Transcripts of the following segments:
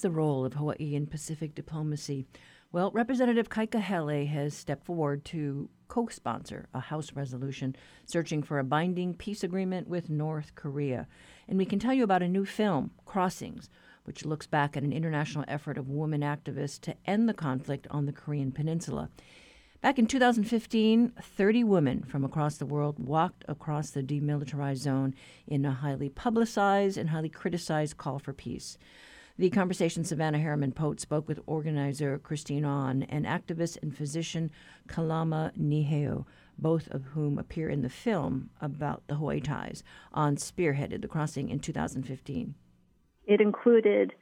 The role of Hawaii in Pacific diplomacy? Well, Representative Kai Kahele has stepped forward to co sponsor a House resolution searching for a binding peace agreement with North Korea. And we can tell you about a new film, Crossings, which looks back at an international effort of women activists to end the conflict on the Korean Peninsula. Back in 2015, 30 women from across the world walked across the demilitarized zone in a highly publicized and highly criticized call for peace. The conversation Savannah Harriman Pote spoke with organizer Christine Ahn and activist and physician Kalama Niheu, both of whom appear in the film about the Hawaii ties. Ahn spearheaded the crossing in 2015. It included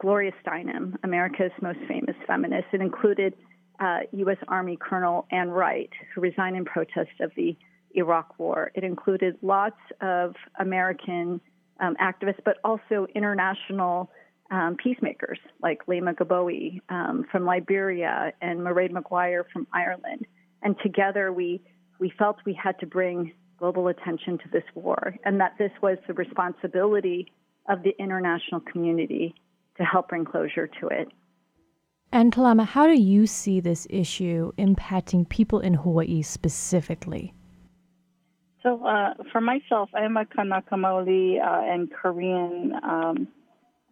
Gloria Steinem, America's most famous feminist. It included uh, U.S. Army Colonel Ann Wright, who resigned in protest of the Iraq War. It included lots of American um, activists, but also international um, peacemakers like Leymah Gbowee um, from Liberia and Mairead Maguire from Ireland. And together we, we felt we had to bring global attention to this war and that this was the responsibility of the international community to help bring closure to it. And Kalama, how do you see this issue impacting people in Hawaii specifically? So, uh, for myself, I am a Kanaka Maoli uh, and Korean um,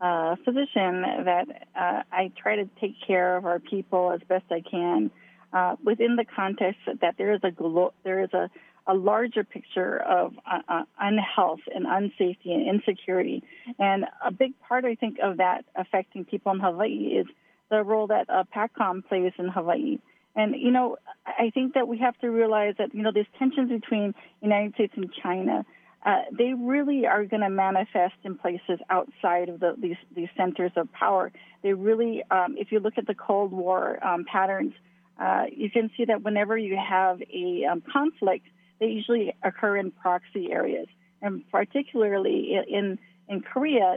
uh, physician that uh, I try to take care of our people as best I can uh, within the context that there is a glo- there is a, a larger picture of uh, uh, unhealth and unsafety and insecurity, and a big part I think of that affecting people in Hawaii is the role that uh, PACOM plays in Hawaii. And you know, I think that we have to realize that you know there's tensions between United States and China uh, they really are going to manifest in places outside of the, these, these centers of power. They really, um, if you look at the Cold War um, patterns, uh, you can see that whenever you have a um, conflict, they usually occur in proxy areas, and particularly in in Korea,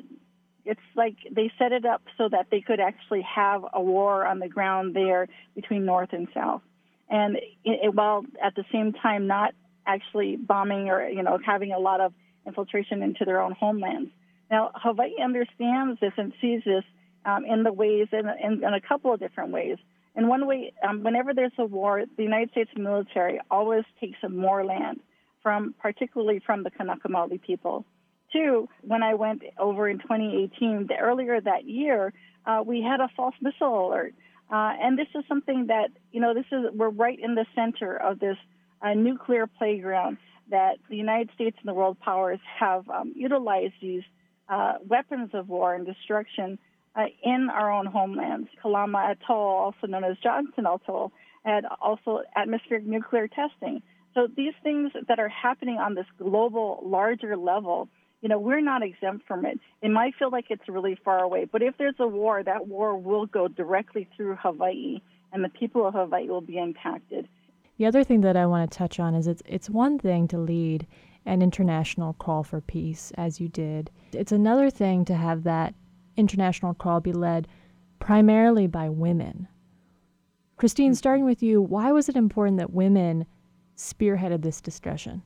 it's like they set it up so that they could actually have a war on the ground there between North and South, and it, it, while at the same time not actually bombing or you know having a lot of infiltration into their own homelands. Now Hawaii understands this and sees this um, in the ways in, in, in, a couple of different ways. In one way, um, whenever there's a war, the United States military always takes more land from, particularly from the Kanaka Maoli people. Two, when I went over in 2018, the, earlier that year, uh, we had a false missile alert. Uh, and this is something that, you know, this is, we're right in the center of this a nuclear playground that the United States and the world powers have um, utilized these uh, weapons of war and destruction uh, in our own homelands. Kalama Atoll, also known as Johnston Atoll, had also atmospheric nuclear testing. So these things that are happening on this global, larger level, you know, we're not exempt from it. It might feel like it's really far away, but if there's a war, that war will go directly through Hawaii, and the people of Hawaii will be impacted. The other thing that I want to touch on is it's it's one thing to lead an international call for peace as you did. It's another thing to have that international call be led primarily by women. Christine, mm-hmm. starting with you, why was it important that women spearheaded this discussion?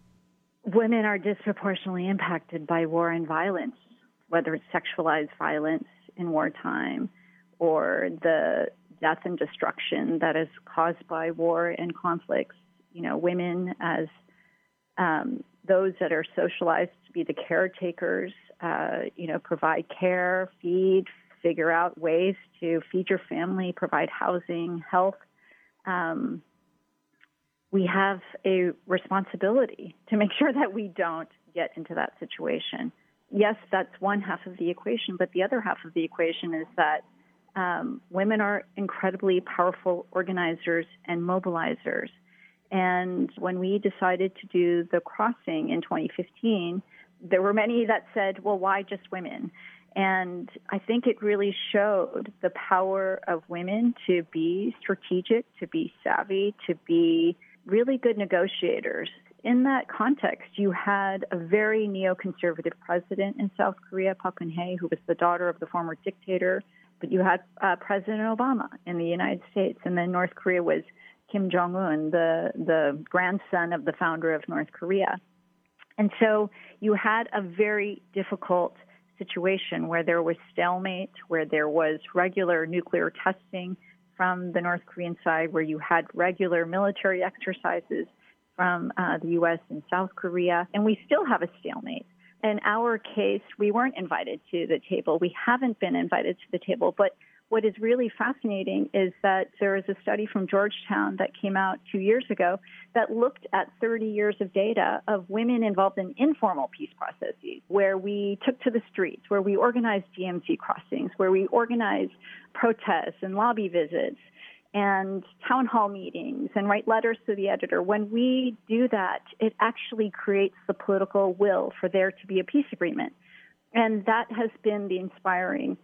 Women are disproportionately impacted by war and violence, whether it's sexualized violence in wartime or the death and destruction that is caused by war and conflicts. You know, women as um, those that are socialized to be the caretakers, uh, you know, provide care, feed, figure out ways to feed your family, provide housing, health. Um, we have a responsibility to make sure that we don't get into that situation. Yes, that's one half of the equation, but the other half of the equation is that um, women are incredibly powerful organizers and mobilizers. And when we decided to do the crossing in 2015, there were many that said, well, why just women? And I think it really showed the power of women to be strategic, to be savvy, to be really good negotiators. In that context, you had a very neoconservative president in South Korea, Park Geun-hye, who was the daughter of the former dictator but you had uh, President Obama in the United States, and then North Korea was Kim Jong Un, the the grandson of the founder of North Korea, and so you had a very difficult situation where there was stalemate, where there was regular nuclear testing from the North Korean side, where you had regular military exercises from uh, the U.S. and South Korea, and we still have a stalemate. In our case, we weren't invited to the table. We haven't been invited to the table, but what is really fascinating is that there is a study from Georgetown that came out two years ago that looked at 30 years of data of women involved in informal peace processes, where we took to the streets, where we organized DMZ crossings, where we organized protests and lobby visits and town hall meetings and write letters to the editor. When we do that, it actually creates the political will for there to be a peace agreement. And that has been the inspiring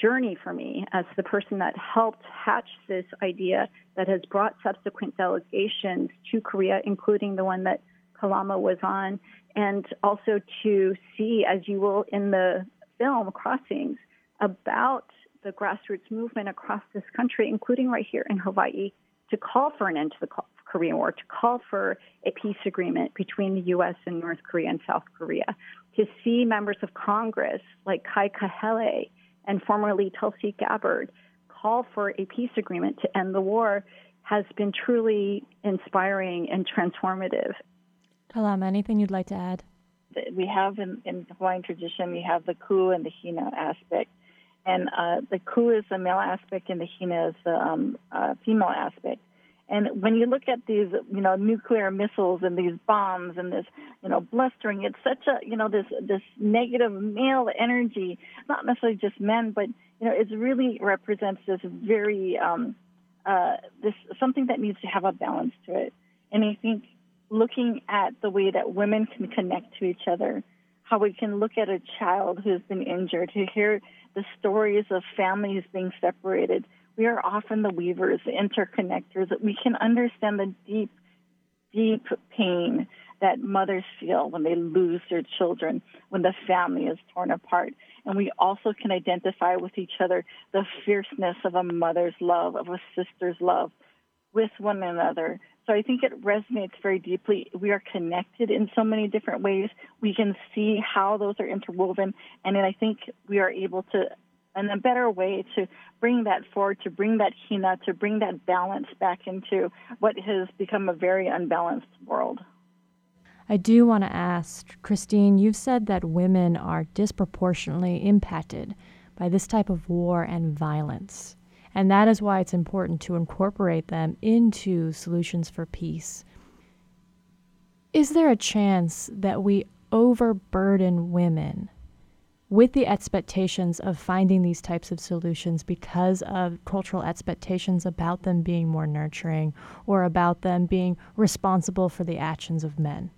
journey for me as the person that helped hatch this idea that has brought subsequent delegations to Korea, including the one that Kalama was on, and also to see, as you will in the film Crossings, about the grassroots movement across this country, including right here in Hawaii, to call for an end to the Korean War, to call for a peace agreement between the U.S. and North Korea and South Korea, to see members of Congress like Kai Kahele and formerly Tulsi Gabbard call for a peace agreement to end the war has been truly inspiring and transformative. Kalama, anything you'd like to add? We have in, in Hawaiian tradition, we have the ku and the hina aspect. And uh, the ku is the male aspect and the hina is the um, uh, female aspect. And when you look at these, you know, nuclear missiles and these bombs and this, you know, blustering, it's such a, you know, this this negative male energy. Not necessarily just men, but you know, it really represents this very um, uh, this something that needs to have a balance to it. And I think looking at the way that women can connect to each other, how we can look at a child who's been injured, to hear the stories of families being separated we are often the weavers, the interconnectors, we can understand the deep, deep pain that mothers feel when they lose their children, when the family is torn apart. And we also can identify with each other the fierceness of a mother's love, of a sister's love with one another. So I think it resonates very deeply. We are connected in so many different ways. We can see how those are interwoven. And I think we are able to in a better way to bring that forward, to bring that hina, to bring that balance back into what has become a very unbalanced world. I do want to ask, Christine, you've said that women are disproportionately impacted by this type of war and violence. And that is why it's important to incorporate them into solutions for peace. Is there a chance that we overburden women with the expectations of finding these types of solutions because of cultural expectations about them being more nurturing or about them being responsible for the actions of men?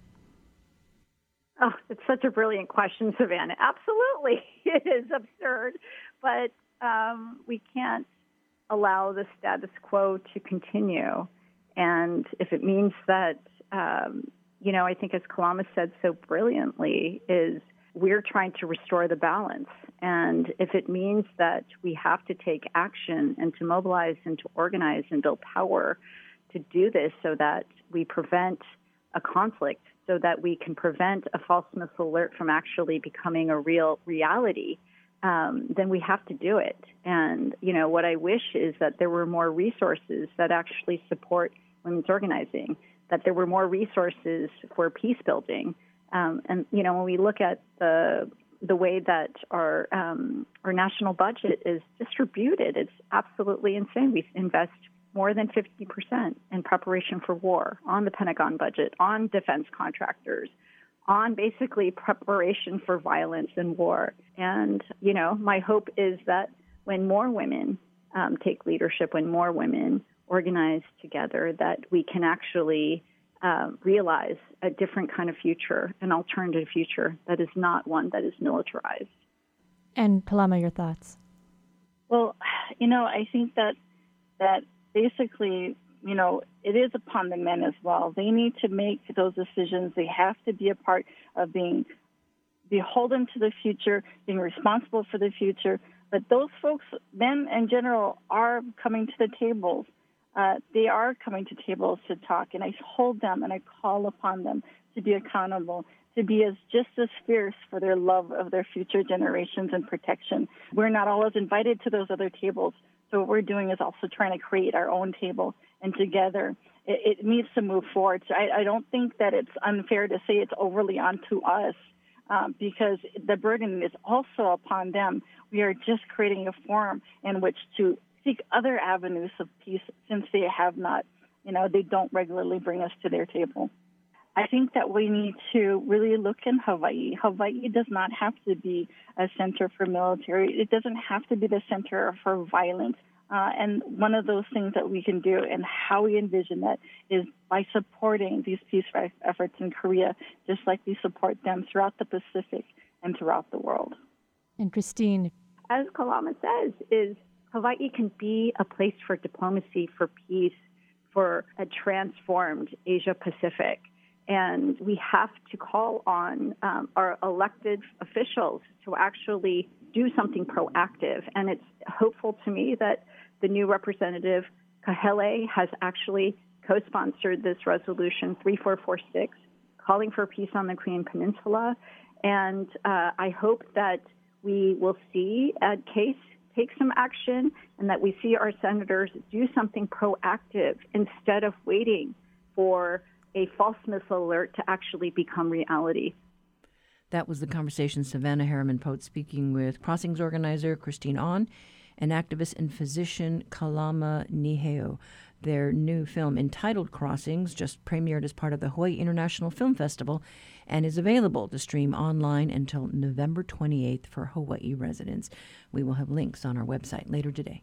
Oh, it's such a brilliant question, Savannah. Absolutely. It is absurd, but um, we can't allow the status quo to continue. And if it means that, um, you know, I think as Kalama said so brilliantly, is we're trying to restore the balance. And if it means that we have to take action and to mobilize and to organize and build power to do this so that we prevent a conflict, so that we can prevent a false missile alert from actually becoming a real reality, um, then we have to do it. And, you know, what I wish is that there were more resources that actually support women's organizing, that there were more resources for peace building um, and you know, when we look at the the way that our um, our national budget is distributed, it's absolutely insane. We invest more than 50% in preparation for war on the Pentagon budget, on defense contractors, on basically preparation for violence and war. And you know, my hope is that when more women um, take leadership, when more women organize together, that we can actually uh, realize a different kind of future, an alternative future that is not one that is militarized. And Kalama, your thoughts? Well, you know, I think that that basically, you know, it is upon the men as well. They need to make those decisions. They have to be a part of being beholden to the future, being responsible for the future. But those folks, men in general, are coming to the tables uh, they are coming to tables to talk, and I hold them and I call upon them to be accountable. to be as just as fierce for their love of their future generations and protection. We're not always invited to those other tables. So what we're doing is also trying to create our own table and together it, it needs to move forward. So I, I, don't think that it's unfair to say it's overly onto us um, because the burden is also upon them. We are just creating a forum in which to seek other avenues of peace since they have not, you know, they don't regularly bring us to their table. I think that we need to really look in Hawaii. Hawaii does not have to be a center for military. It doesn't have to be the center for violence. Uh, and one of those things that we can do and how we envision that is by supporting these peace efforts in Korea, just like we support them throughout the Pacific and throughout the world. And Christine. As Kalama says, is Hawaii can be a place for diplomacy, for peace, for a transformed Asia Pacific. And we have to call on um, our elected officials to actually do something proactive. And it's hopeful to me that the new representative Kahele has actually co-sponsored this resolution 3446 calling for peace on the Korean Peninsula. And uh, I hope that we will see Ed Case take some action and that we see our senators do something proactive instead of waiting for a false missile alert to actually become reality. That was the conversation Savannah Harriman Pote speaking with Crossings organizer Christine Ahn and activist and physician Kalama Niheu. Their new film, entitled Crossings, just premiered as part of the Hawaii International Film Festival and is available to stream online until November 28th for Hawaii residents. We will have links on our website later today.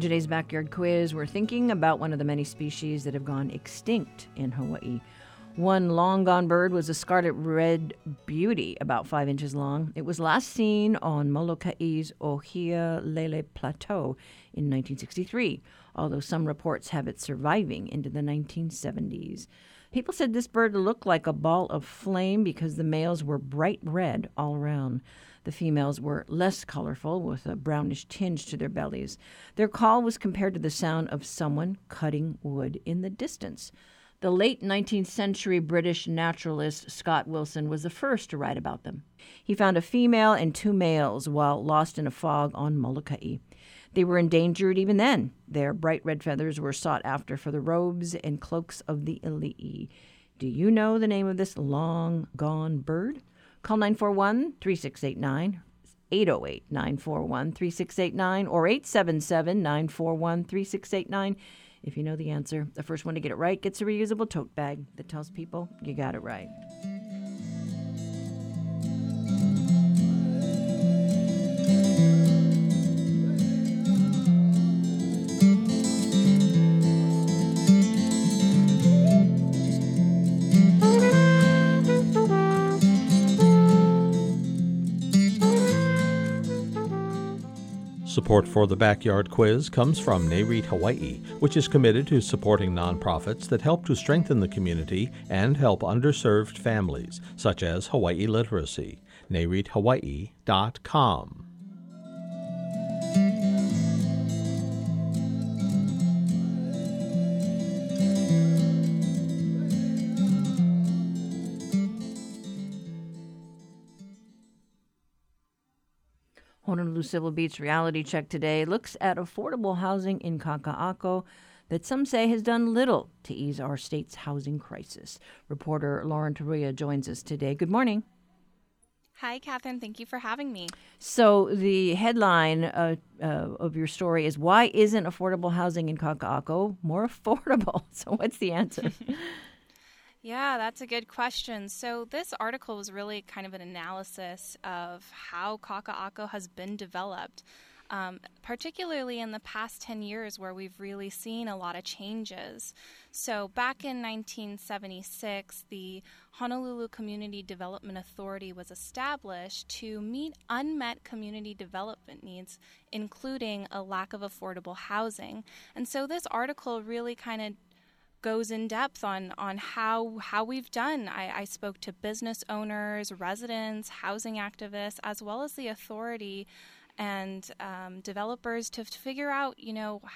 In today's backyard quiz, we're thinking about one of the many species that have gone extinct in Hawaii. One long gone bird was a scarlet red beauty, about five inches long. It was last seen on Moloka'i's Ohia Lele Plateau in 1963, although some reports have it surviving into the 1970s. People said this bird looked like a ball of flame because the males were bright red all around. The females were less colorful, with a brownish tinge to their bellies. Their call was compared to the sound of someone cutting wood in the distance. The late 19th century British naturalist Scott Wilson was the first to write about them. He found a female and two males while lost in a fog on Molokai. They were endangered even then. Their bright red feathers were sought after for the robes and cloaks of the ali'i. Do you know the name of this long gone bird? Call 941 3689, 808 941 3689, or 877 941 3689. If you know the answer, the first one to get it right gets a reusable tote bag that tells people you got it right. Support for the Backyard Quiz comes from NAREIT Hawaii, which is committed to supporting nonprofits that help to strengthen the community and help underserved families, such as Hawaii Literacy. NAREITHawaii.com. Honolulu Civil Beat's reality check today looks at affordable housing in Kaka'ako that some say has done little to ease our state's housing crisis. Reporter Lauren Taruya joins us today. Good morning. Hi, Catherine. Thank you for having me. So, the headline uh, uh, of your story is Why Isn't Affordable Housing in Kaka'ako More Affordable? So, what's the answer? yeah, that's a good question. So, this article was really kind of an analysis of how Kaka'ako has been developed um, particularly in the past 10 years where we've really seen a lot of changes. So, back in 1976, the Honolulu Community Development Authority was established to meet unmet community development needs, including a lack of affordable housing. And so, this article really kind of goes in depth on on how how we've done. I, I, spoke to business owners, residents, housing activists, as well as the authority and um, developers to, to, figure out, you know, h-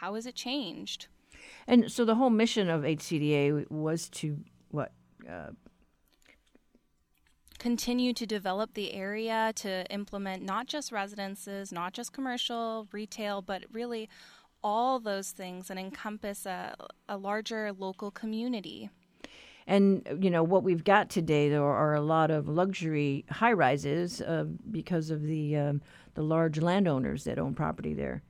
how has it changed. And so the whole mission of HCDA was to what? Uh, continue to develop the area to implement not just residences, not just commercial, retail, but really all those things and encompass a, a larger local community. And you know what we've got today, there are a lot of luxury high rises uh, because of the um, the large landowners that own property there.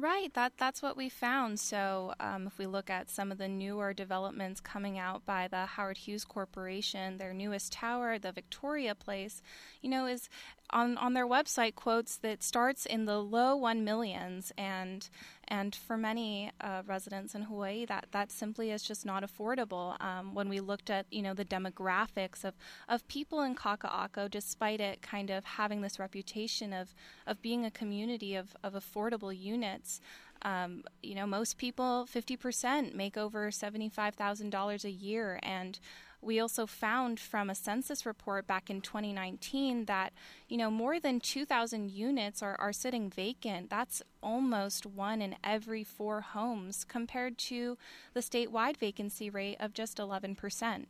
Right, that that's what we found. So, um, if we look at some of the newer developments coming out by the Howard Hughes Corporation, their newest tower, the Victoria Place, you know, is on on their website quotes that starts in the low one millions, and and for many uh, residents in Hawaii, that that simply is just not affordable. Um, when we looked at you know the demographics of of people in Kaka'ako, despite it kind of having this reputation of of being a community of of affordable units. Um, you know, most people, 50% make over $75,000 a year. And we also found from a census report back in 2019 that, you know, more than 2,000 units are, are sitting vacant. That's almost one in every four homes compared to the statewide vacancy rate of just 11%.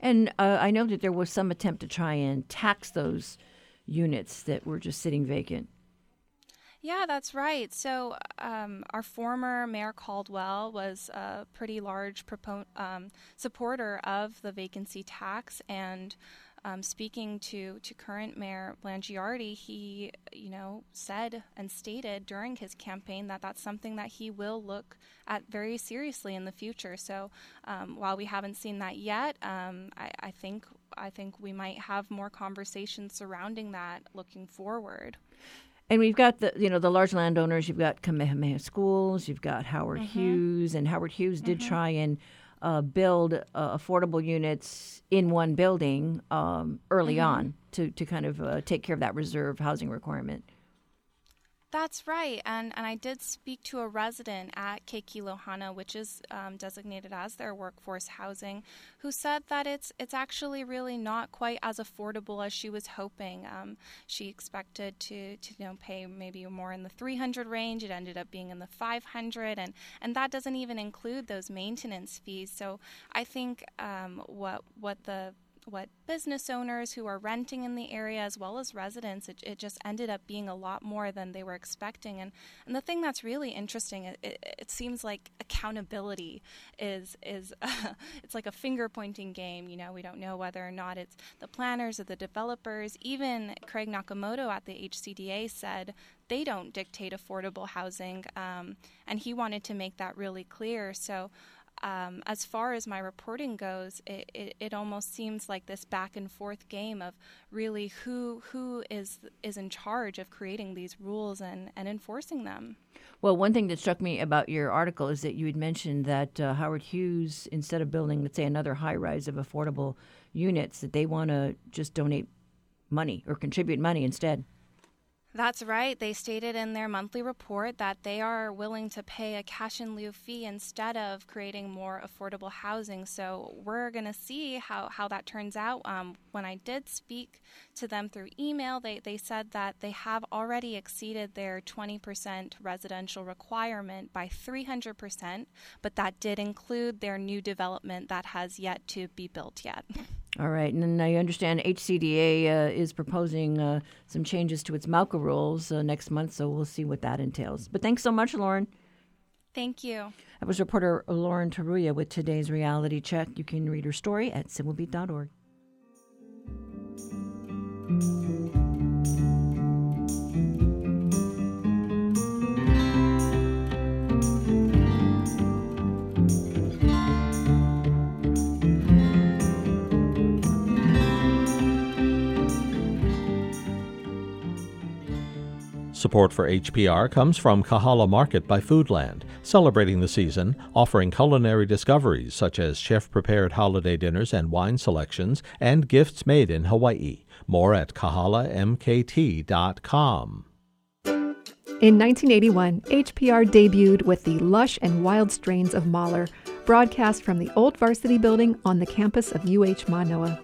And uh, I know that there was some attempt to try and tax those units that were just sitting vacant. Yeah, that's right. So, um, our former Mayor Caldwell was a pretty large propon- um, supporter of the vacancy tax, and um, speaking to, to current Mayor Blangiardi, he, you know, said and stated during his campaign that that's something that he will look at very seriously in the future. So, um, while we haven't seen that yet, um, I, I think I think we might have more conversations surrounding that looking forward. And we've got the you know the large landowners. You've got Kamehameha Schools. You've got Howard mm-hmm. Hughes, and Howard Hughes did mm-hmm. try and uh, build uh, affordable units in one building um, early mm-hmm. on to to kind of uh, take care of that reserve housing requirement. That's right, and and I did speak to a resident at Ke Kilohana, which is um, designated as their workforce housing, who said that it's it's actually really not quite as affordable as she was hoping. Um, she expected to to you know pay maybe more in the 300 range. It ended up being in the 500, and and that doesn't even include those maintenance fees. So I think um, what what the what business owners who are renting in the area as well as residents it, it just ended up being a lot more than they were expecting. And and the thing that's really interesting it, it, it seems like accountability is is uh, it's like a finger pointing game. You know we don't know whether or not it's the planners or the developers. Even Craig Nakamoto at the HCDA said they don't dictate affordable housing um, and he wanted to make that really clear. So um, as far as my reporting goes, it, it, it, almost seems like this back and forth game of really who who is is in charge of creating these rules and, and enforcing them. Well, one thing that struck me about your article is that you had mentioned that uh, Howard Hughes, instead of building, let's say, another high rise of affordable units, that they want to just donate money or contribute money instead. That's right. They stated in their monthly report that they are willing to pay a cash in lieu fee instead of creating more affordable housing. So we're going to see how, how that turns out. Um, when I did speak to them through email, they, they said that they have already exceeded their 20% residential requirement by 300%, but that did include their new development that has yet to be built yet. All right, and then I understand HCDA uh, is proposing uh, some changes to its mauka rules uh, next month, so we'll see what that entails. But thanks so much, Lauren. Thank you. That was reporter Lauren Taruya with today's reality check. You can read her story at civilbeat.org. Support for HPR comes from Kahala Market by Foodland, celebrating the season, offering culinary discoveries such as chef prepared holiday dinners and wine selections, and gifts made in Hawaii. More at kahalamkt.com. In 1981, HPR debuted with the lush and wild strains of Mahler, broadcast from the old varsity building on the campus of UH Manoa.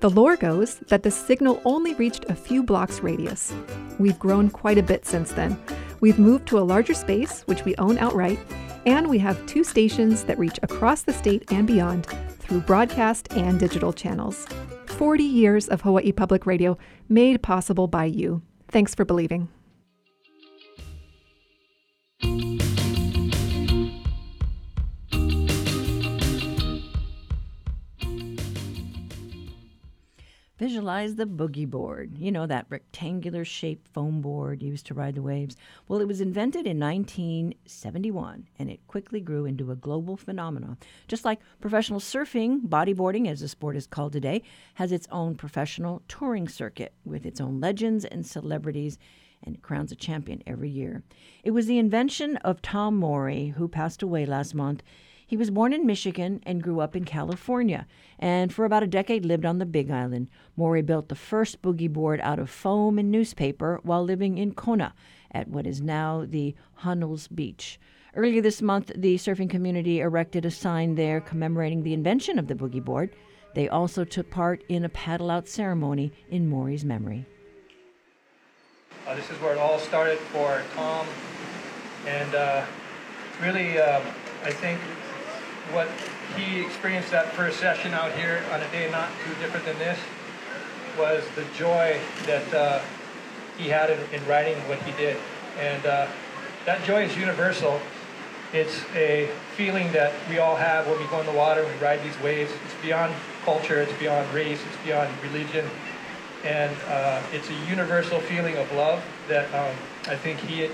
The lore goes that the signal only reached a few blocks radius. We've grown quite a bit since then. We've moved to a larger space, which we own outright, and we have two stations that reach across the state and beyond through broadcast and digital channels. 40 years of Hawaii Public Radio made possible by you. Thanks for believing. Visualize the boogie board. You know, that rectangular shaped foam board used to ride the waves. Well, it was invented in 1971 and it quickly grew into a global phenomenon. Just like professional surfing, bodyboarding, as the sport is called today, has its own professional touring circuit with its own legends and celebrities and crowns a champion every year. It was the invention of Tom Morey, who passed away last month. He was born in Michigan and grew up in California, and for about a decade lived on the Big Island. Morey built the first boogie board out of foam and newspaper while living in Kona at what is now the Honl's Beach. Earlier this month, the surfing community erected a sign there commemorating the invention of the boogie board. They also took part in a paddle out ceremony in Morey's memory. Uh, this is where it all started for Tom, and uh, really, uh, I think what he experienced that first session out here on a day not too different than this was the joy that uh, he had in, in, writing what he did. And uh, that joy is universal. It's a feeling that we all have when we go in the water and we ride these waves. It's beyond culture, it's beyond race, it's beyond religion. And uh, it's a universal feeling of love that um, I think he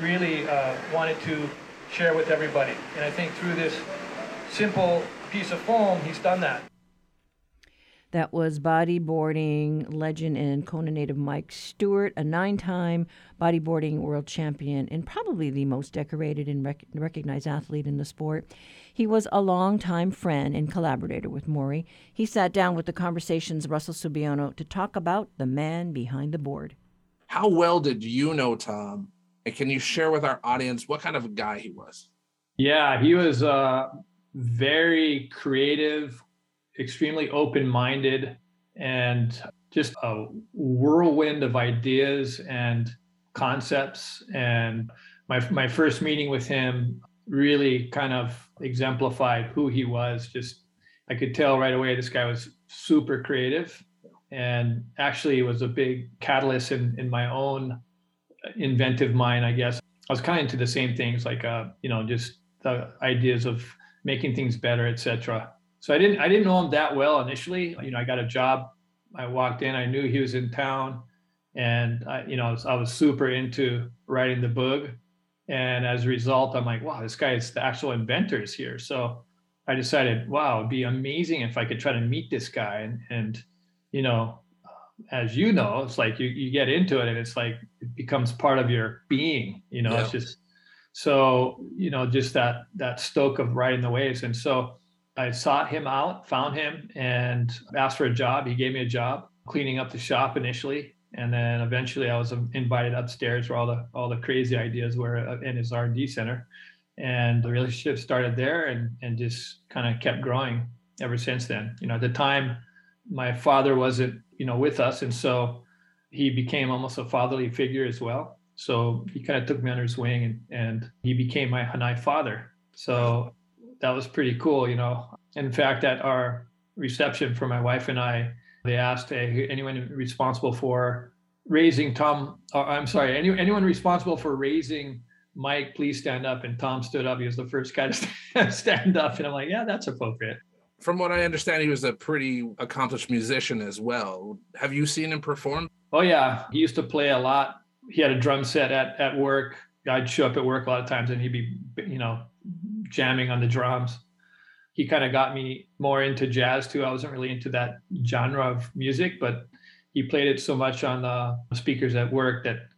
really uh, wanted to share with everybody. And I think through this simple piece of foam, he's done that. That was bodyboarding legend and Kona native Mike Stewart, a nine time bodyboarding world champion and probably the most decorated and rec- recognized athlete in the sport. He was a longtime friend and collaborator with Morey. He sat down with the Conversation's Russell Subiono to talk about the man behind the board. How well did you know Tom? And can you share with our audience what kind of a guy he was? Yeah, he was uh, very creative, extremely open minded, and just a whirlwind of ideas and concepts. And my, my first meeting with him really kind of exemplified who he was. Just, I could tell right away this guy was super creative and actually was a big catalyst in, in my own inventive mind, I guess. I was kind of into the same things like, uh, you know, just the ideas of making things better, etc. So I didn't I didn't know him that well initially. You know, I got a job. I walked in. I knew he was in town, and I, you know, I was, I was super into writing the book. And as a result, I'm like, wow, this guy is the actual inventor is here. So I decided, wow, it'd be amazing if I could try to meet this guy. And, and you know, as you know, it's like you, you get into it and it's like it becomes part of your being. You know, yeah. it's just so, you know, just that that stoke of riding the waves. And so I sought him out, found him, and asked for a job. He gave me a job cleaning up the shop initially, and then eventually I was invited upstairs where all the all the crazy ideas were uh, in his R&D center, and the relationship started there and and just kind of kept growing ever since then. You know, at the time, my father wasn't you know with us, and so he became almost a fatherly figure as well. So he kind of took me under his wing and, and he became my Hanai father. So that was pretty cool, you know. In fact, at our reception for my wife and I, they asked hey, anyone responsible for raising Tom, or, I'm sorry, any, anyone responsible for raising Mike, please stand up. And Tom stood up. He was the first guy to stand up. And I'm like, yeah, that's appropriate. From what I understand, he was a pretty accomplished musician as well. Have you seen him perform? Oh yeah, he used to play a lot. He had a drum set at at work. I'd show up at work a lot of times, and he'd be, you know, jamming on the drums. He kind of got me more into jazz too. I wasn't really into that genre of music, but he played it so much on the speakers at work that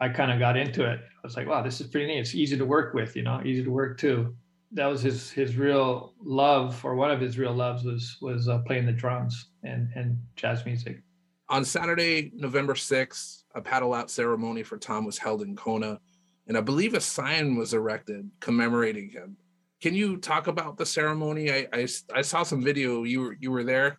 I kind of got into it. I was like, wow, this is pretty neat. It's easy to work with, you know, easy to work too. That was his his real love, or one of his real loves was was uh, playing the drums and and jazz music. On Saturday, November 6th, a paddle out ceremony for Tom was held in Kona, and I believe a sign was erected commemorating him. Can you talk about the ceremony? I, I, I saw some video. You were you were there.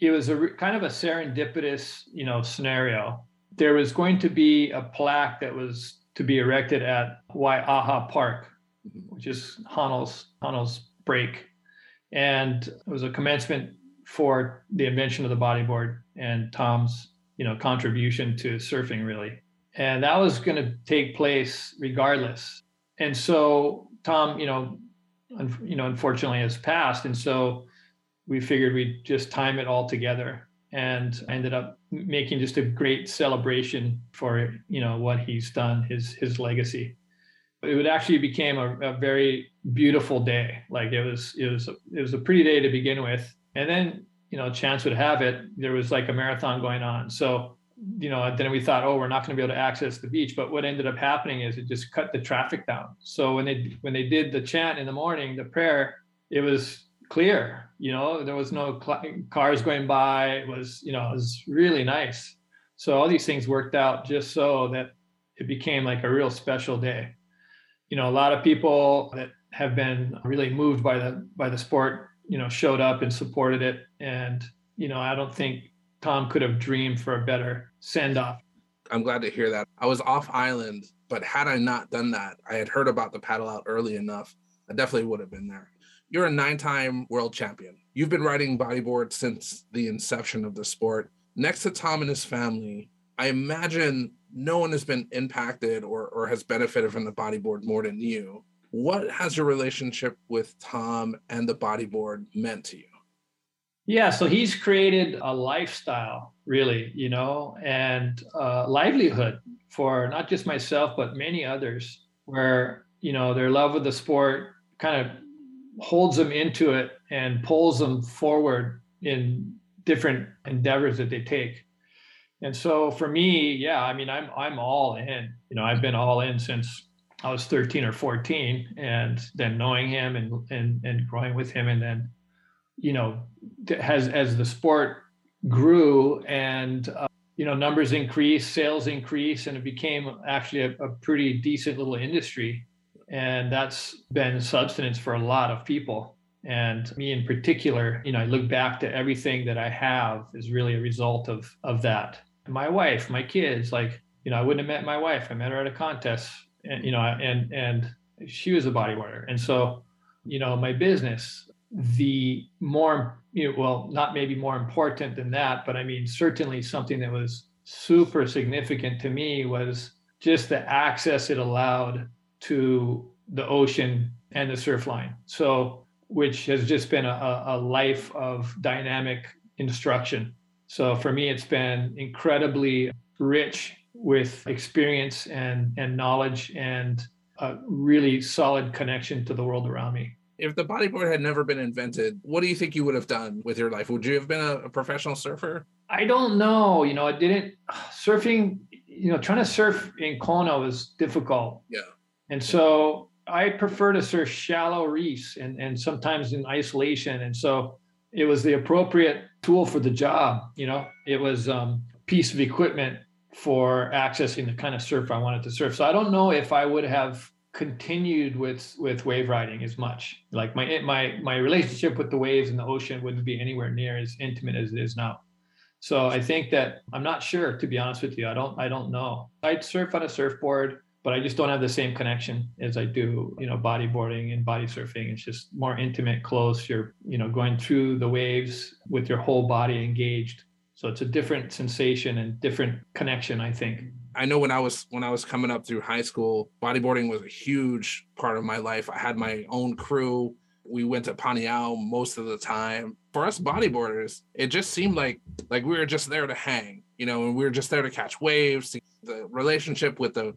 It was a kind of a serendipitous, you know, scenario. There was going to be a plaque that was to be erected at Waiaha Park, mm-hmm. which is Honl's Honl's break, and it was a commencement for the invention of the bodyboard and Tom's, you know, contribution to surfing really. And that was going to take place regardless. And so Tom, you know, un- you know, unfortunately has passed. And so we figured we'd just time it all together. And I ended up making just a great celebration for, you know, what he's done, his his legacy. It would actually became a, a very beautiful day. Like it was, it was, it was a pretty day to begin with. And then, you know, chance would have it, there was like a marathon going on. So you know, then we thought, oh, we're not going to be able to access the beach. But what ended up happening is it just cut the traffic down. So when they when they did the chant in the morning, the prayer, it was clear. You know, there was no cl- cars going by. It was, you know, it was really nice. So all these things worked out just so that it became like a real special day. You know, a lot of people that have been really moved by the by the sport, you know, showed up and supported it. And you know, I don't think Tom could have dreamed for a better send off. I'm glad to hear that. I was off island, but had I not done that, I had heard about the paddle out early enough. I definitely would have been there. You're a nine time world champion. You've been riding bodyboard since the inception of the sport. Next to Tom and his family, I imagine no one has been impacted or, or has benefited from the bodyboard more than you. What has your relationship with Tom and the bodyboard meant to you? Yeah, so he's created a lifestyle, really, you know, and uh, livelihood for not just myself, but many others, where, you know, their love of the sport kind of holds them into it and pulls them forward in different endeavors that they take. And so for me, yeah, I mean, I'm I'm all in. You know, I've been all in since I was 13 or 14, and then knowing him and and and growing with him, and then you know, has as the sport grew and uh, you know numbers increase, sales increase, and it became actually a, a pretty decent little industry, and that's been substance for a lot of people. And me in particular, you know, I look back to everything that I have is really a result of of that. My wife, my kids, like you know, I wouldn't have met my wife. I met her at a contest, and you know, and and she was a bodyboarder, and so you know, my business, the more you know, well not maybe more important than that but i mean certainly something that was super significant to me was just the access it allowed to the ocean and the surf line. So which has just been a, a life of dynamic instruction. So for me it's been incredibly rich with experience and and knowledge and a really solid connection to the world around me if the bodyboard had never been invented, what do you think you would have done with your life? Would you have been a, a professional surfer? I don't know. You know, I didn't surfing. You know, trying to surf in Kona was difficult. Yeah. And so I prefer to surf shallow reefs and and sometimes in isolation. And so it was the appropriate tool for the job. You know, it was um, piece of equipment for accessing the kind of surf I wanted to surf. So I don't know if I would have continued with with wave riding as much. Like my my my relationship with the waves and the ocean wouldn't be anywhere near as intimate as it is now. So I think that I'm not sure to be honest with you. I don't I don't know. I'd surf on a surfboard, but I just don't have the same connection as I do, you know, bodyboarding and body surfing. It's just more intimate, close. You're, you know, going through the waves with your whole body engaged. So it's a different sensation and different connection, I think. I know when I was when I was coming up through high school, bodyboarding was a huge part of my life. I had my own crew. We went to Paniao most of the time. For us bodyboarders, it just seemed like like we were just there to hang, you know, and we were just there to catch waves. The relationship with the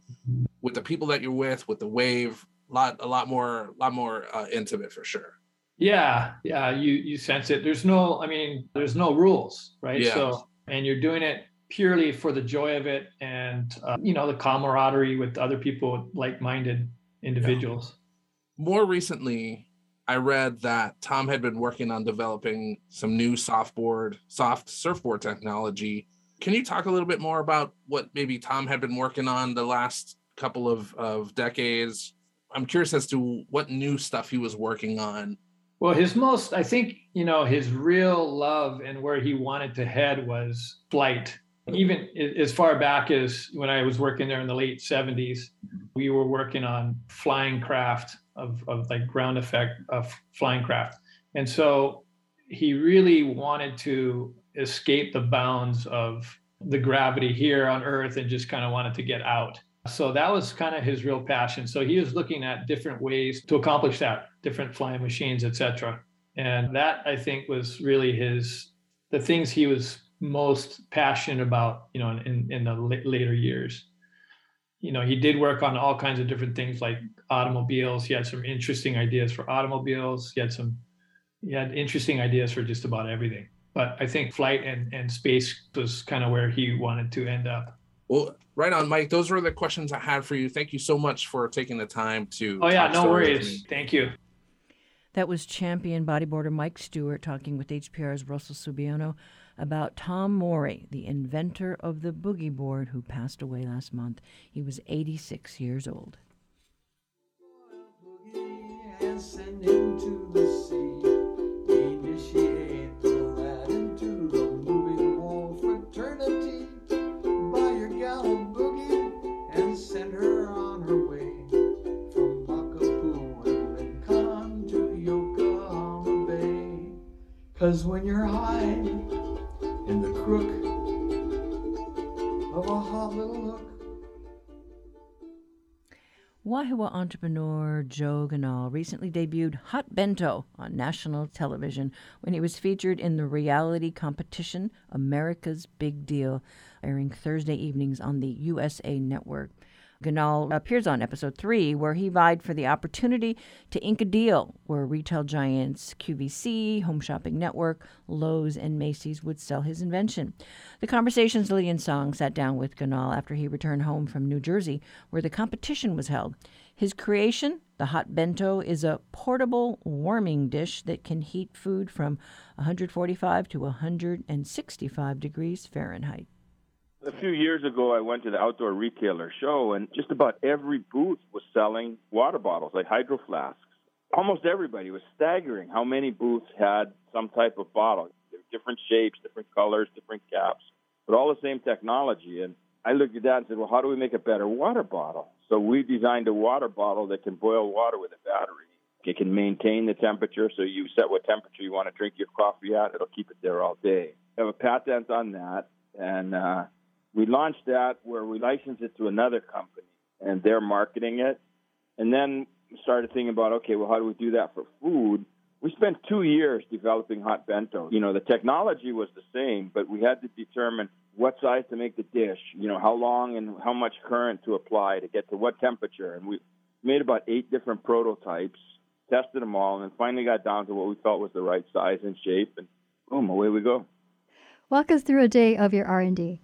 with the people that you're with, with the wave, lot a lot more a lot more uh, intimate for sure. Yeah, yeah, you you sense it. There's no, I mean, there's no rules, right? Yeah. So, and you're doing it purely for the joy of it, and uh, you know the camaraderie with other people, like-minded individuals. More recently, I read that Tom had been working on developing some new softboard, soft surfboard technology. Can you talk a little bit more about what maybe Tom had been working on the last couple of, of decades? I'm curious as to what new stuff he was working on. Well, his most, I think, you know, his real love and where he wanted to head was flight. Even as far back as when I was working there in the late 70s, we were working on flying craft of, of like ground effect of flying craft. And so he really wanted to escape the bounds of the gravity here on Earth and just kind of wanted to get out. So that was kind of his real passion. So he was looking at different ways to accomplish that, different flying machines, etc. And that I think was really his the things he was most passionate about, you know, in in the later years. You know, he did work on all kinds of different things like automobiles. He had some interesting ideas for automobiles. He had some he had interesting ideas for just about everything. But I think flight and, and space was kind of where he wanted to end up. Well, right on, Mike. Those were the questions I had for you. Thank you so much for taking the time to. Oh yeah, no worries. Thank you. That was champion bodyboarder Mike Stewart talking with HPR's Russell Subiono about Tom Morey, the inventor of the boogie board, who passed away last month. He was 86 years old. Cause when you're high in the crook of a hot little hook. Wahiawa entrepreneur Joe Ganal recently debuted Hot Bento on national television when he was featured in the reality competition America's Big Deal, airing Thursday evenings on the USA Network. Ganal appears on episode three, where he vied for the opportunity to ink a deal where retail giants QVC, Home Shopping Network, Lowe's, and Macy's would sell his invention. The conversations Lillian Song sat down with Ganal after he returned home from New Jersey, where the competition was held. His creation, the hot bento, is a portable warming dish that can heat food from 145 to 165 degrees Fahrenheit. A few years ago, I went to the outdoor retailer show, and just about every booth was selling water bottles, like hydro flasks. Almost everybody was staggering how many booths had some type of bottle, different shapes, different colors, different caps, but all the same technology. And I looked at that and said, well, how do we make a better water bottle? So we designed a water bottle that can boil water with a battery. It can maintain the temperature, so you set what temperature you want to drink your coffee at. It'll keep it there all day. I have a patent on that, and uh, we launched that where we licensed it to another company and they're marketing it. And then started thinking about, okay, well, how do we do that for food? We spent two years developing hot bento. You know, the technology was the same, but we had to determine what size to make the dish, you know, how long and how much current to apply to get to what temperature. And we made about eight different prototypes, tested them all, and then finally got down to what we felt was the right size and shape. And boom, away we go. Walk us through a day of your R&D.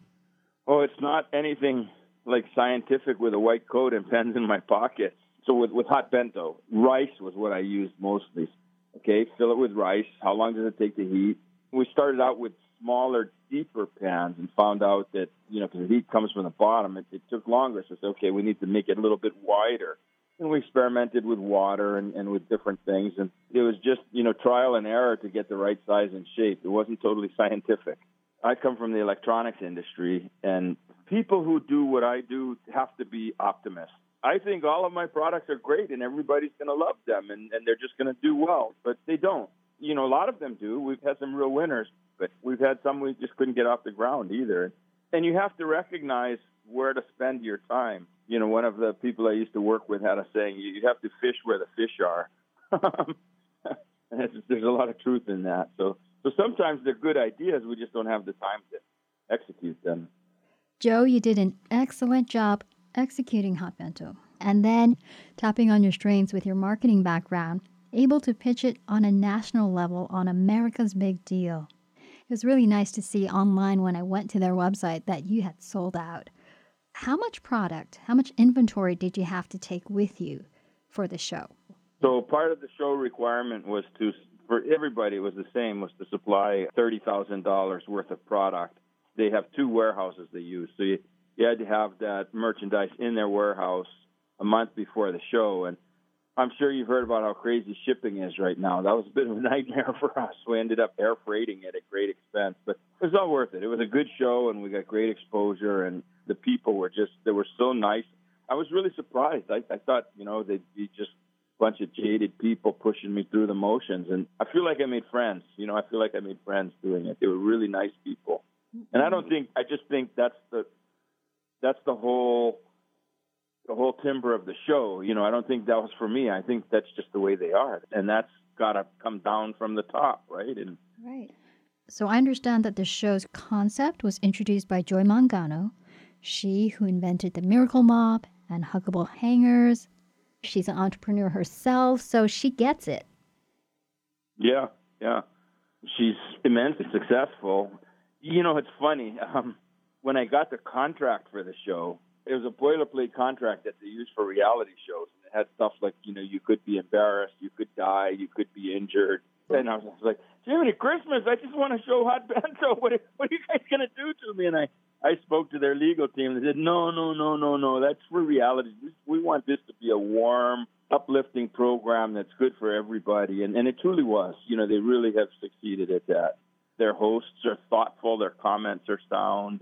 Oh, it's not anything like scientific with a white coat and pens in my pocket. So with, with hot bento, rice was what I used mostly. Okay, fill it with rice. How long does it take to heat? We started out with smaller, deeper pans and found out that, you know, because the heat comes from the bottom, it, it took longer. So I said, okay, we need to make it a little bit wider. And we experimented with water and, and with different things. And it was just, you know, trial and error to get the right size and shape. It wasn't totally scientific. I come from the electronics industry, and people who do what I do have to be optimists. I think all of my products are great and everybody's going to love them and, and they're just going to do well, but they don't. You know, a lot of them do. We've had some real winners, but we've had some we just couldn't get off the ground either. And you have to recognize where to spend your time. You know, one of the people I used to work with had a saying, you have to fish where the fish are. there's a lot of truth in that. So so sometimes they're good ideas, we just don't have the time to execute them. Joe, you did an excellent job executing Hot Bento, and then tapping on your strengths with your marketing background, able to pitch it on a national level on America's Big Deal. It was really nice to see online when I went to their website that you had sold out. How much product, how much inventory did you have to take with you for the show? So part of the show requirement was to, for everybody, it was the same, was to supply thirty thousand dollars worth of product. They have two warehouses they use, so you, you had to have that merchandise in their warehouse a month before the show. And I'm sure you've heard about how crazy shipping is right now. That was a bit of a nightmare for us. We ended up air freighting it at great expense, but it was all worth it. It was a good show, and we got great exposure, and the people were just they were so nice. I was really surprised. I, I thought you know they'd be just bunch of jaded people pushing me through the motions, and I feel like I made friends. You know, I feel like I made friends doing it. They were really nice people, and I don't think I just think that's the that's the whole the whole timber of the show. You know, I don't think that was for me. I think that's just the way they are, and that's got to come down from the top, right? And right. So I understand that the show's concept was introduced by Joy Mangano, she who invented the Miracle Mop and huggable hangers. She's an entrepreneur herself, so she gets it. Yeah, yeah. She's immensely successful. You know, it's funny. Um, when I got the contract for the show, it was a boilerplate contract that they use for reality shows. And It had stuff like, you know, you could be embarrassed, you could die, you could be injured. And I was like, Jiminy Christmas, I just want to show Hot Bento. What, what are you guys going to do to me? And I, I spoke to their legal team. They said, no, no, no, no, no. That's for reality. We want this to be a warm, uplifting program that's good for everybody. And, and it truly was. You know, they really have succeeded at that. Their hosts are thoughtful. Their comments are sound.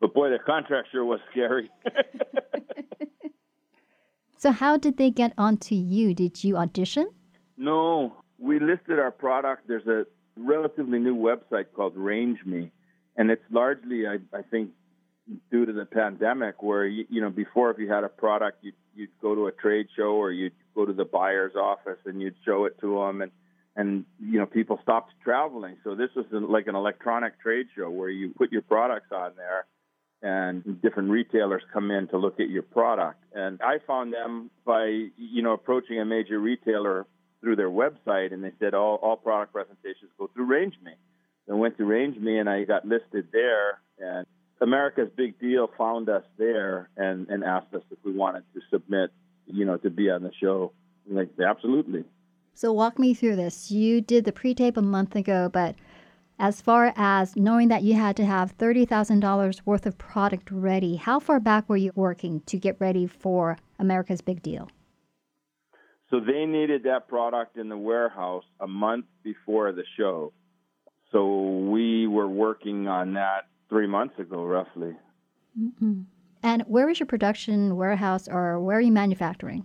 But boy, the contract sure was scary. so, how did they get onto you? Did you audition? No, we listed our product. There's a relatively new website called RangeMe, and it's largely, I, I think, due to the pandemic, where you, you know before if you had a product, you'd, you'd go to a trade show or you'd go to the buyer's office and you'd show it to them, and and you know people stopped traveling. So this was like an electronic trade show where you put your products on there and different retailers come in to look at your product. And I found them by, you know, approaching a major retailer through their website and they said all, all product presentations go through RangeMe. I went to RangeMe, and I got listed there and America's Big Deal found us there and, and asked us if we wanted to submit, you know, to be on the show. I'm like, absolutely. So walk me through this. You did the pre-tape a month ago, but as far as knowing that you had to have $30,000 worth of product ready, how far back were you working to get ready for America's Big Deal? So they needed that product in the warehouse a month before the show. So we were working on that three months ago, roughly. Mm-hmm. And where is your production warehouse or where are you manufacturing?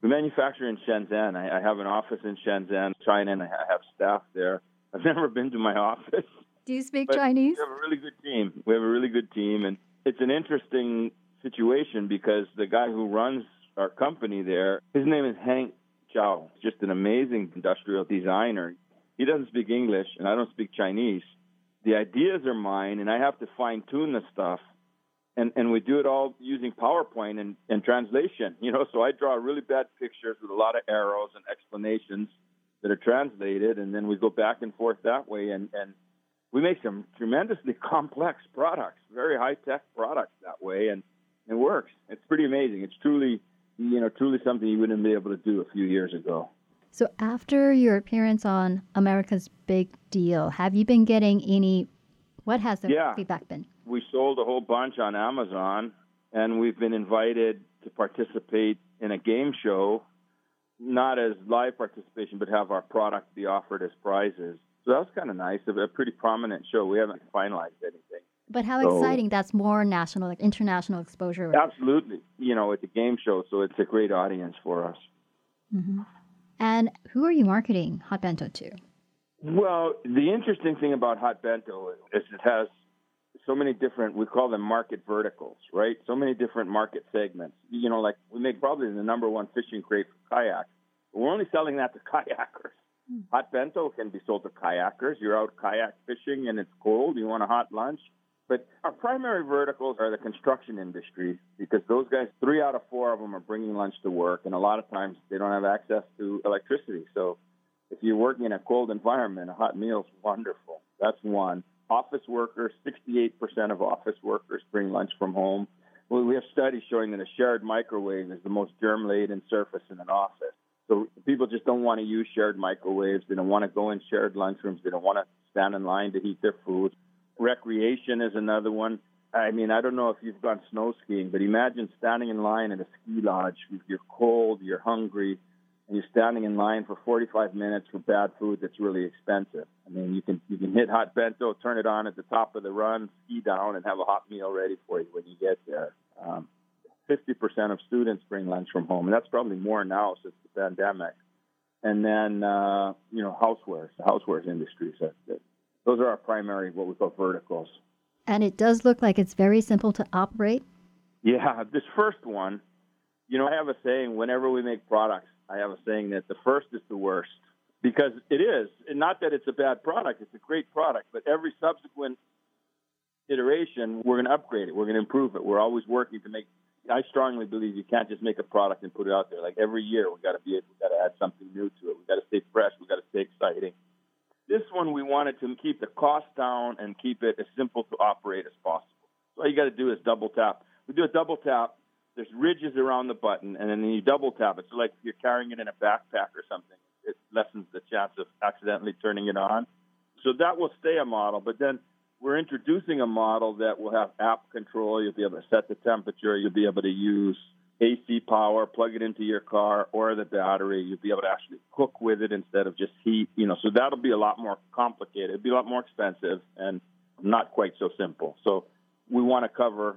We manufacture in Shenzhen. I, I have an office in Shenzhen, China, and I have staff there. I've never been to my office. Do you speak Chinese? We have a really good team. We have a really good team, and it's an interesting situation because the guy who runs our company there, his name is Hank Zhao, just an amazing industrial designer. He doesn't speak English, and I don't speak Chinese. The ideas are mine, and I have to fine tune the stuff. And, and we do it all using PowerPoint and, and translation, you know. So I draw really bad pictures with a lot of arrows and explanations that are translated, and then we go back and forth that way, and and we make some tremendously complex products, very high tech products that way, and it works. It's pretty amazing. It's truly, you know, truly something you wouldn't be able to do a few years ago. So after your appearance on America's Big Deal, have you been getting any? What has the yeah. feedback been? We sold a whole bunch on Amazon, and we've been invited to participate in a game show not as live participation, but have our product be offered as prizes. So that was kind of nice. A pretty prominent show. We haven't finalized anything. But how so, exciting! That's more national, like international exposure. Absolutely. You know, it's a game show, so it's a great audience for us. Mm-hmm. And who are you marketing Hot Bento to? Well, the interesting thing about Hot Bento is it has so many different we call them market verticals right so many different market segments you know like we make probably the number one fishing crate for kayaks but we're only selling that to kayakers Hmm. Hot bento can be sold to kayakers. You're out kayak fishing and it's cold. You want a hot lunch. But our primary verticals are the construction industry because those guys, three out of four of them are bringing lunch to work, and a lot of times they don't have access to electricity. So if you're working in a cold environment, a hot meal is wonderful. That's one. Office workers, 68% of office workers bring lunch from home. Well, we have studies showing that a shared microwave is the most germ-laden surface in an office. So people just don't want to use shared microwaves. They don't want to go in shared lunchrooms. They don't want to stand in line to heat their food. Recreation is another one. I mean, I don't know if you've gone snow skiing, but imagine standing in line at a ski lodge. You're cold, you're hungry, and you're standing in line for 45 minutes for bad food that's really expensive. I mean, you can you can hit hot bento, turn it on at the top of the run, ski down, and have a hot meal ready for you when you get there. Um, 50% of students bring lunch from home, and that's probably more now since the pandemic. And then, uh, you know, housewares, the housewares industry. So those are our primary, what we call verticals. And it does look like it's very simple to operate. Yeah, this first one, you know, I have a saying whenever we make products, I have a saying that the first is the worst because it is. And not that it's a bad product, it's a great product, but every subsequent iteration, we're going to upgrade it, we're going to improve it. We're always working to make I strongly believe you can't just make a product and put it out there. Like every year, we've got to be, we got to add something new to it. We've got to stay fresh. We've got to stay exciting. This one, we wanted to keep the cost down and keep it as simple to operate as possible. So all you got to do is double tap. We do a double tap. There's ridges around the button, and then you double tap it. So like you're carrying it in a backpack or something, it lessens the chance of accidentally turning it on. So that will stay a model, but then we're introducing a model that will have app control. You'll be able to set the temperature. You'll be able to use AC power, plug it into your car or the battery. You'll be able to actually cook with it instead of just heat. You know, so that'll be a lot more complicated. It'll be a lot more expensive and not quite so simple. So we want to cover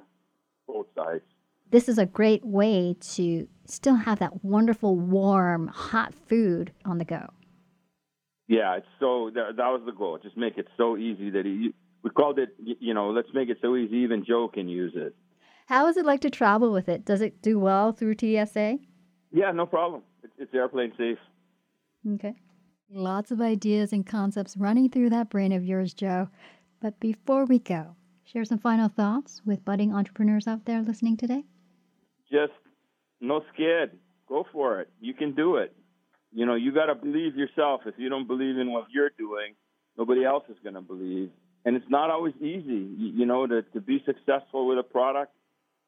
both sides. This is a great way to still have that wonderful, warm, hot food on the go. Yeah, it's so that, that was the goal. Just make it so easy that you, we called it, you know, let's make it so easy even Joe can use it. How is it like to travel with it? Does it do well through TSA? Yeah, no problem. It's, it's airplane safe. Okay. Lots of ideas and concepts running through that brain of yours, Joe. But before we go, share some final thoughts with budding entrepreneurs out there listening today. Just no scared. Go for it. You can do it. You know, you got to believe yourself. If you don't believe in what you're doing, nobody else is going to believe and it's not always easy, you know, to, to be successful with a product.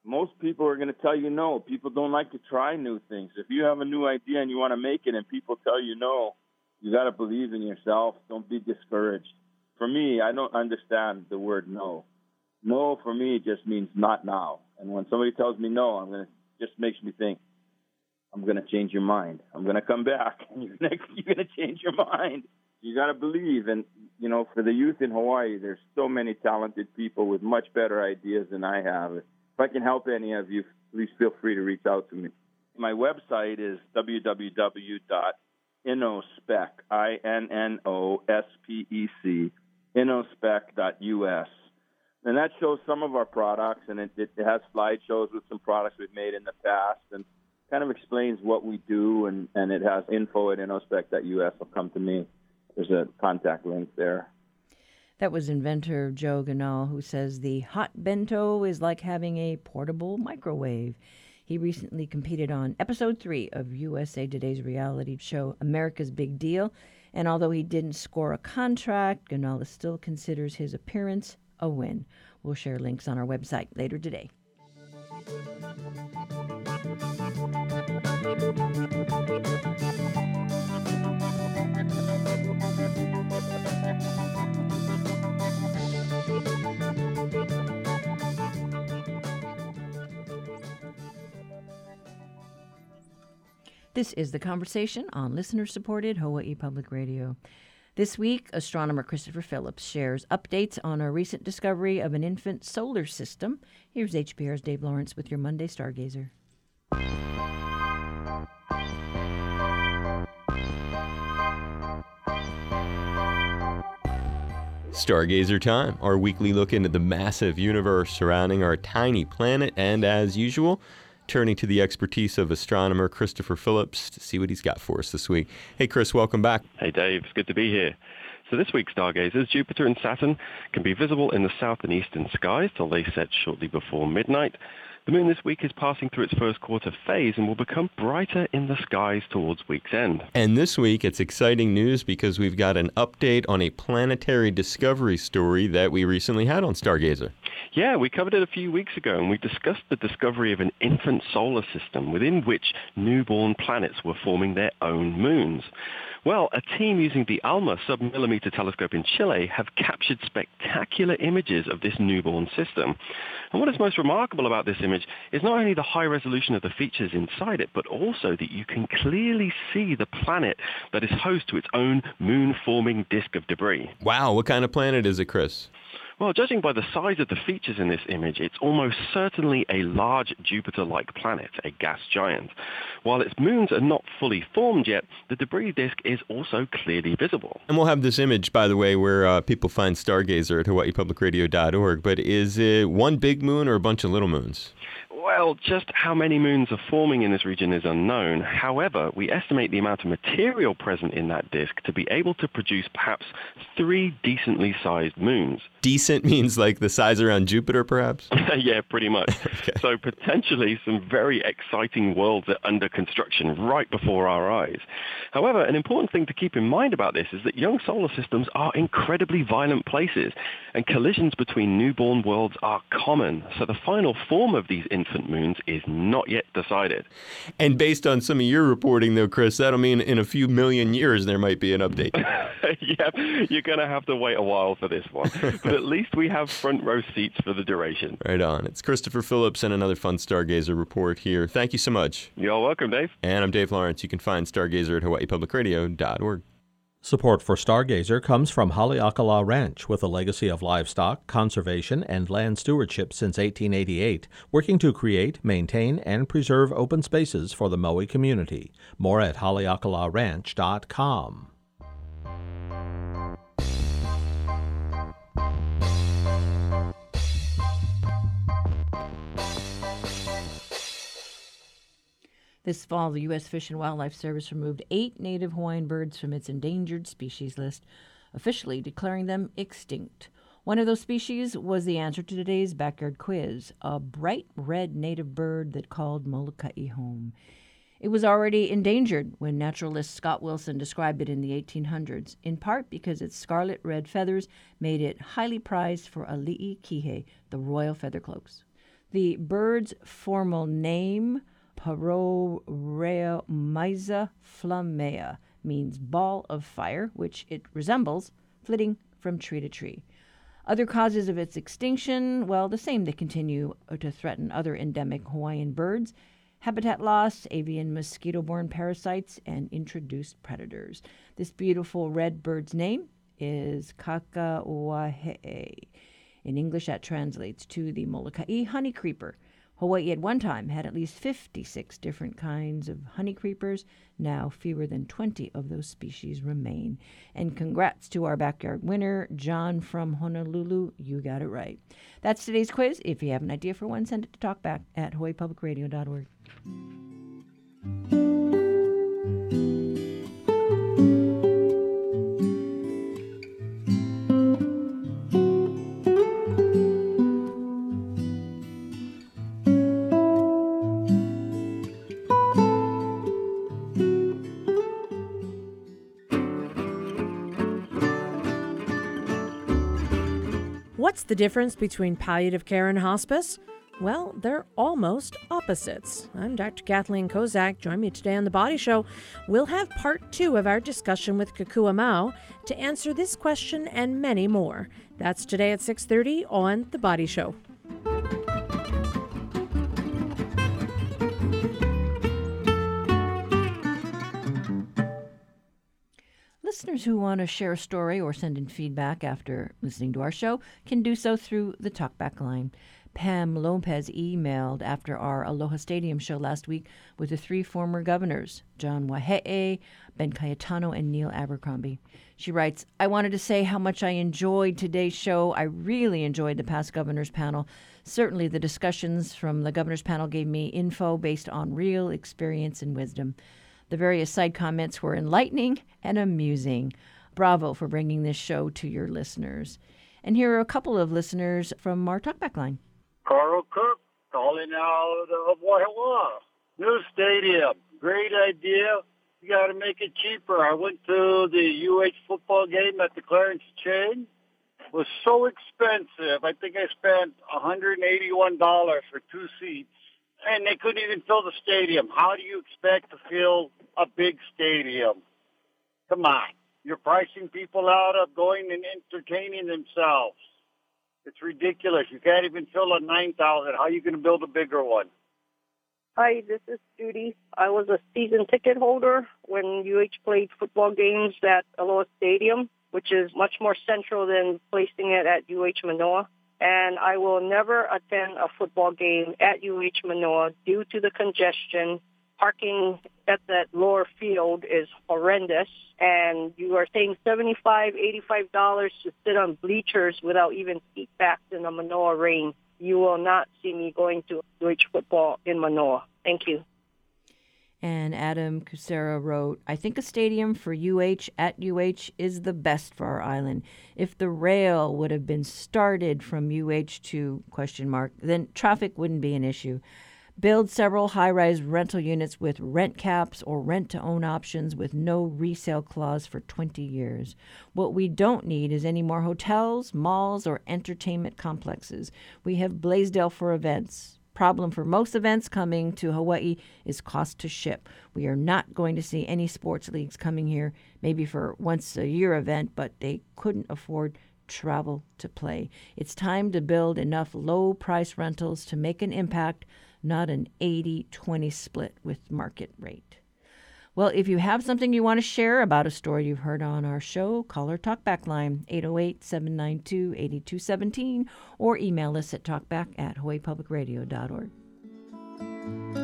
Most people are going to tell you no. People don't like to try new things. If you have a new idea and you want to make it and people tell you no, you got to believe in yourself. Don't be discouraged. For me, I don't understand the word no. No for me just means not now. And when somebody tells me no, I'm going to just makes me think I'm going to change your mind. I'm going to come back. And you're going to change your mind you got to believe. And, you know, for the youth in Hawaii, there's so many talented people with much better ideas than I have. If I can help any of you, please feel free to reach out to me. My website is www.innospec, I-N-N-O-S-P-E-C, innospec.us. And that shows some of our products, and it, it has slideshows with some products we've made in the past, and kind of explains what we do, and, and it has info at innospec.us. will come to me there's a contact link there. That was inventor Joe Ganal, who says the hot bento is like having a portable microwave. He recently competed on episode three of USA Today's reality show America's Big Deal. And although he didn't score a contract, Ganal still considers his appearance a win. We'll share links on our website later today. This is the conversation on listener supported Hawaii Public Radio. This week, astronomer Christopher Phillips shares updates on a recent discovery of an infant solar system. Here's HPR's Dave Lawrence with your Monday Stargazer. Stargazer Time, our weekly look into the massive universe surrounding our tiny planet, and as usual, turning to the expertise of astronomer Christopher Phillips to see what he's got for us this week. Hey, Chris, welcome back. Hey, Dave. It's good to be here. So this week's stargazers, Jupiter and Saturn, can be visible in the south and eastern skies till they set shortly before midnight. The moon this week is passing through its first quarter phase and will become brighter in the skies towards week's end. And this week, it's exciting news because we've got an update on a planetary discovery story that we recently had on Stargazer. Yeah, we covered it a few weeks ago, and we discussed the discovery of an infant solar system within which newborn planets were forming their own moons. Well, a team using the ALMA submillimeter telescope in Chile have captured spectacular images of this newborn system. And what is most remarkable about this image is not only the high resolution of the features inside it, but also that you can clearly see the planet that is host to its own moon-forming disk of debris. Wow, what kind of planet is it, Chris? Well, judging by the size of the features in this image, it's almost certainly a large Jupiter-like planet, a gas giant. While its moons are not fully formed yet, the debris disk is also clearly visible. And we'll have this image, by the way, where uh, people find Stargazer at hawaiipublicradio.org. But is it one big moon or a bunch of little moons? Well, just how many moons are forming in this region is unknown. However, we estimate the amount of material present in that disk to be able to produce perhaps three decently sized moons. Decent means like the size around Jupiter, perhaps? yeah, pretty much. okay. So potentially some very exciting worlds are under construction right before our eyes. However, an important thing to keep in mind about this is that young solar systems are incredibly violent places, and collisions between newborn worlds are common. So the final form of these infant moons is not yet decided. And based on some of your reporting, though, Chris, that'll mean in a few million years there might be an update. yeah, you're going to have to wait a while for this one. but at least we have front row seats for the duration. Right on. It's Christopher Phillips and another fun Stargazer report here. Thank you so much. You're welcome, Dave. And I'm Dave Lawrence. You can find Stargazer at hawaiipublicradio.org. Support for Stargazer comes from Haleakala Ranch, with a legacy of livestock, conservation, and land stewardship since 1888, working to create, maintain, and preserve open spaces for the Maui community. More at haleakalaranch.com. This fall, the U.S. Fish and Wildlife Service removed eight native Hawaiian birds from its endangered species list, officially declaring them extinct. One of those species was the answer to today's backyard quiz a bright red native bird that called Molokai home. It was already endangered when naturalist Scott Wilson described it in the 1800s, in part because its scarlet red feathers made it highly prized for ali'i kihei, the royal feather cloaks. The bird's formal name Paroreomyza flammea means ball of fire, which it resembles, flitting from tree to tree. Other causes of its extinction, well, the same that continue to threaten other endemic Hawaiian birds habitat loss, avian mosquito borne parasites, and introduced predators. This beautiful red bird's name is Kākāwahie. In English, that translates to the Molokai honey creeper. Hawaii at one time had at least 56 different kinds of honey creepers. Now, fewer than 20 of those species remain. And congrats to our backyard winner, John from Honolulu. You got it right. That's today's quiz. If you have an idea for one, send it to talkback at hawaiipublicradio.org. What's the difference between palliative care and hospice? Well, they're almost opposites. I'm Dr. Kathleen Kozak. Join me today on The Body Show. We'll have part two of our discussion with Kekua Mau to answer this question and many more. That's today at 6.30 on The Body Show. Listeners who want to share a story or send in feedback after listening to our show can do so through the talkback line. Pam Lopez emailed after our Aloha Stadium show last week with the three former governors, John Waihee, Ben Cayetano, and Neil Abercrombie. She writes, I wanted to say how much I enjoyed today's show. I really enjoyed the past governors panel. Certainly, the discussions from the governors panel gave me info based on real experience and wisdom. The various side comments were enlightening and amusing. Bravo for bringing this show to your listeners. And here are a couple of listeners from our talkback line. Carl Cook calling out of Wahiawa. New stadium. Great idea. You got to make it cheaper. I went to the UH football game at the Clarence Ching. It was so expensive. I think I spent $181 for two seats, and they couldn't even fill the stadium. How do you expect to fill a big stadium? Come on. You're pricing people out of going and entertaining themselves. It's ridiculous. You can't even fill a 9,000. How are you going to build a bigger one? Hi, this is Judy. I was a season ticket holder when UH played football games at Aloha Stadium, which is much more central than placing it at UH Manoa. And I will never attend a football game at UH Manoa due to the congestion parking at that lower field is horrendous and you are paying $75 $85 to sit on bleachers without even seat backs in the Manoa rain. You will not see me going to UH football in Manoa. Thank you. And Adam Cusera wrote, I think a stadium for UH at UH is the best for our island. If the rail would have been started from UH to question mark, then traffic wouldn't be an issue build several high rise rental units with rent caps or rent to own options with no resale clause for 20 years. What we don't need is any more hotels, malls, or entertainment complexes. We have Blaisdell for events. Problem for most events coming to Hawaii is cost to ship. We are not going to see any sports leagues coming here, maybe for once a year event, but they couldn't afford travel to play. It's time to build enough low price rentals to make an impact not an 80 20 split with market rate. Well, if you have something you want to share about a story you've heard on our show, call our talkback line 808 792 8217 or email us at talkback at hawaiipublicradio.org.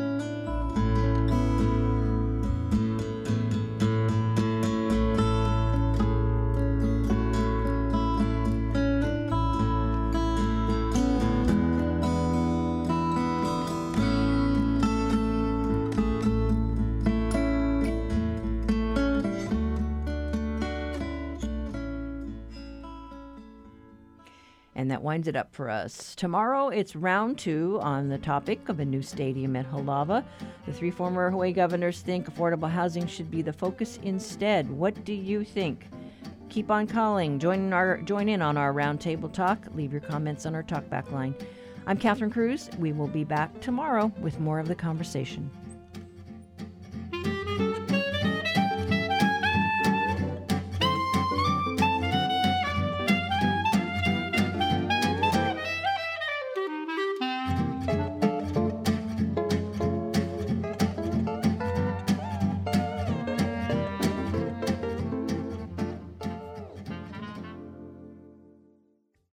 that winds it up for us. Tomorrow, it's round two on the topic of a new stadium at Halawa. The three former Hawaii governors think affordable housing should be the focus instead. What do you think? Keep on calling. Join, our, join in on our roundtable talk. Leave your comments on our talkback line. I'm Catherine Cruz. We will be back tomorrow with more of the conversation.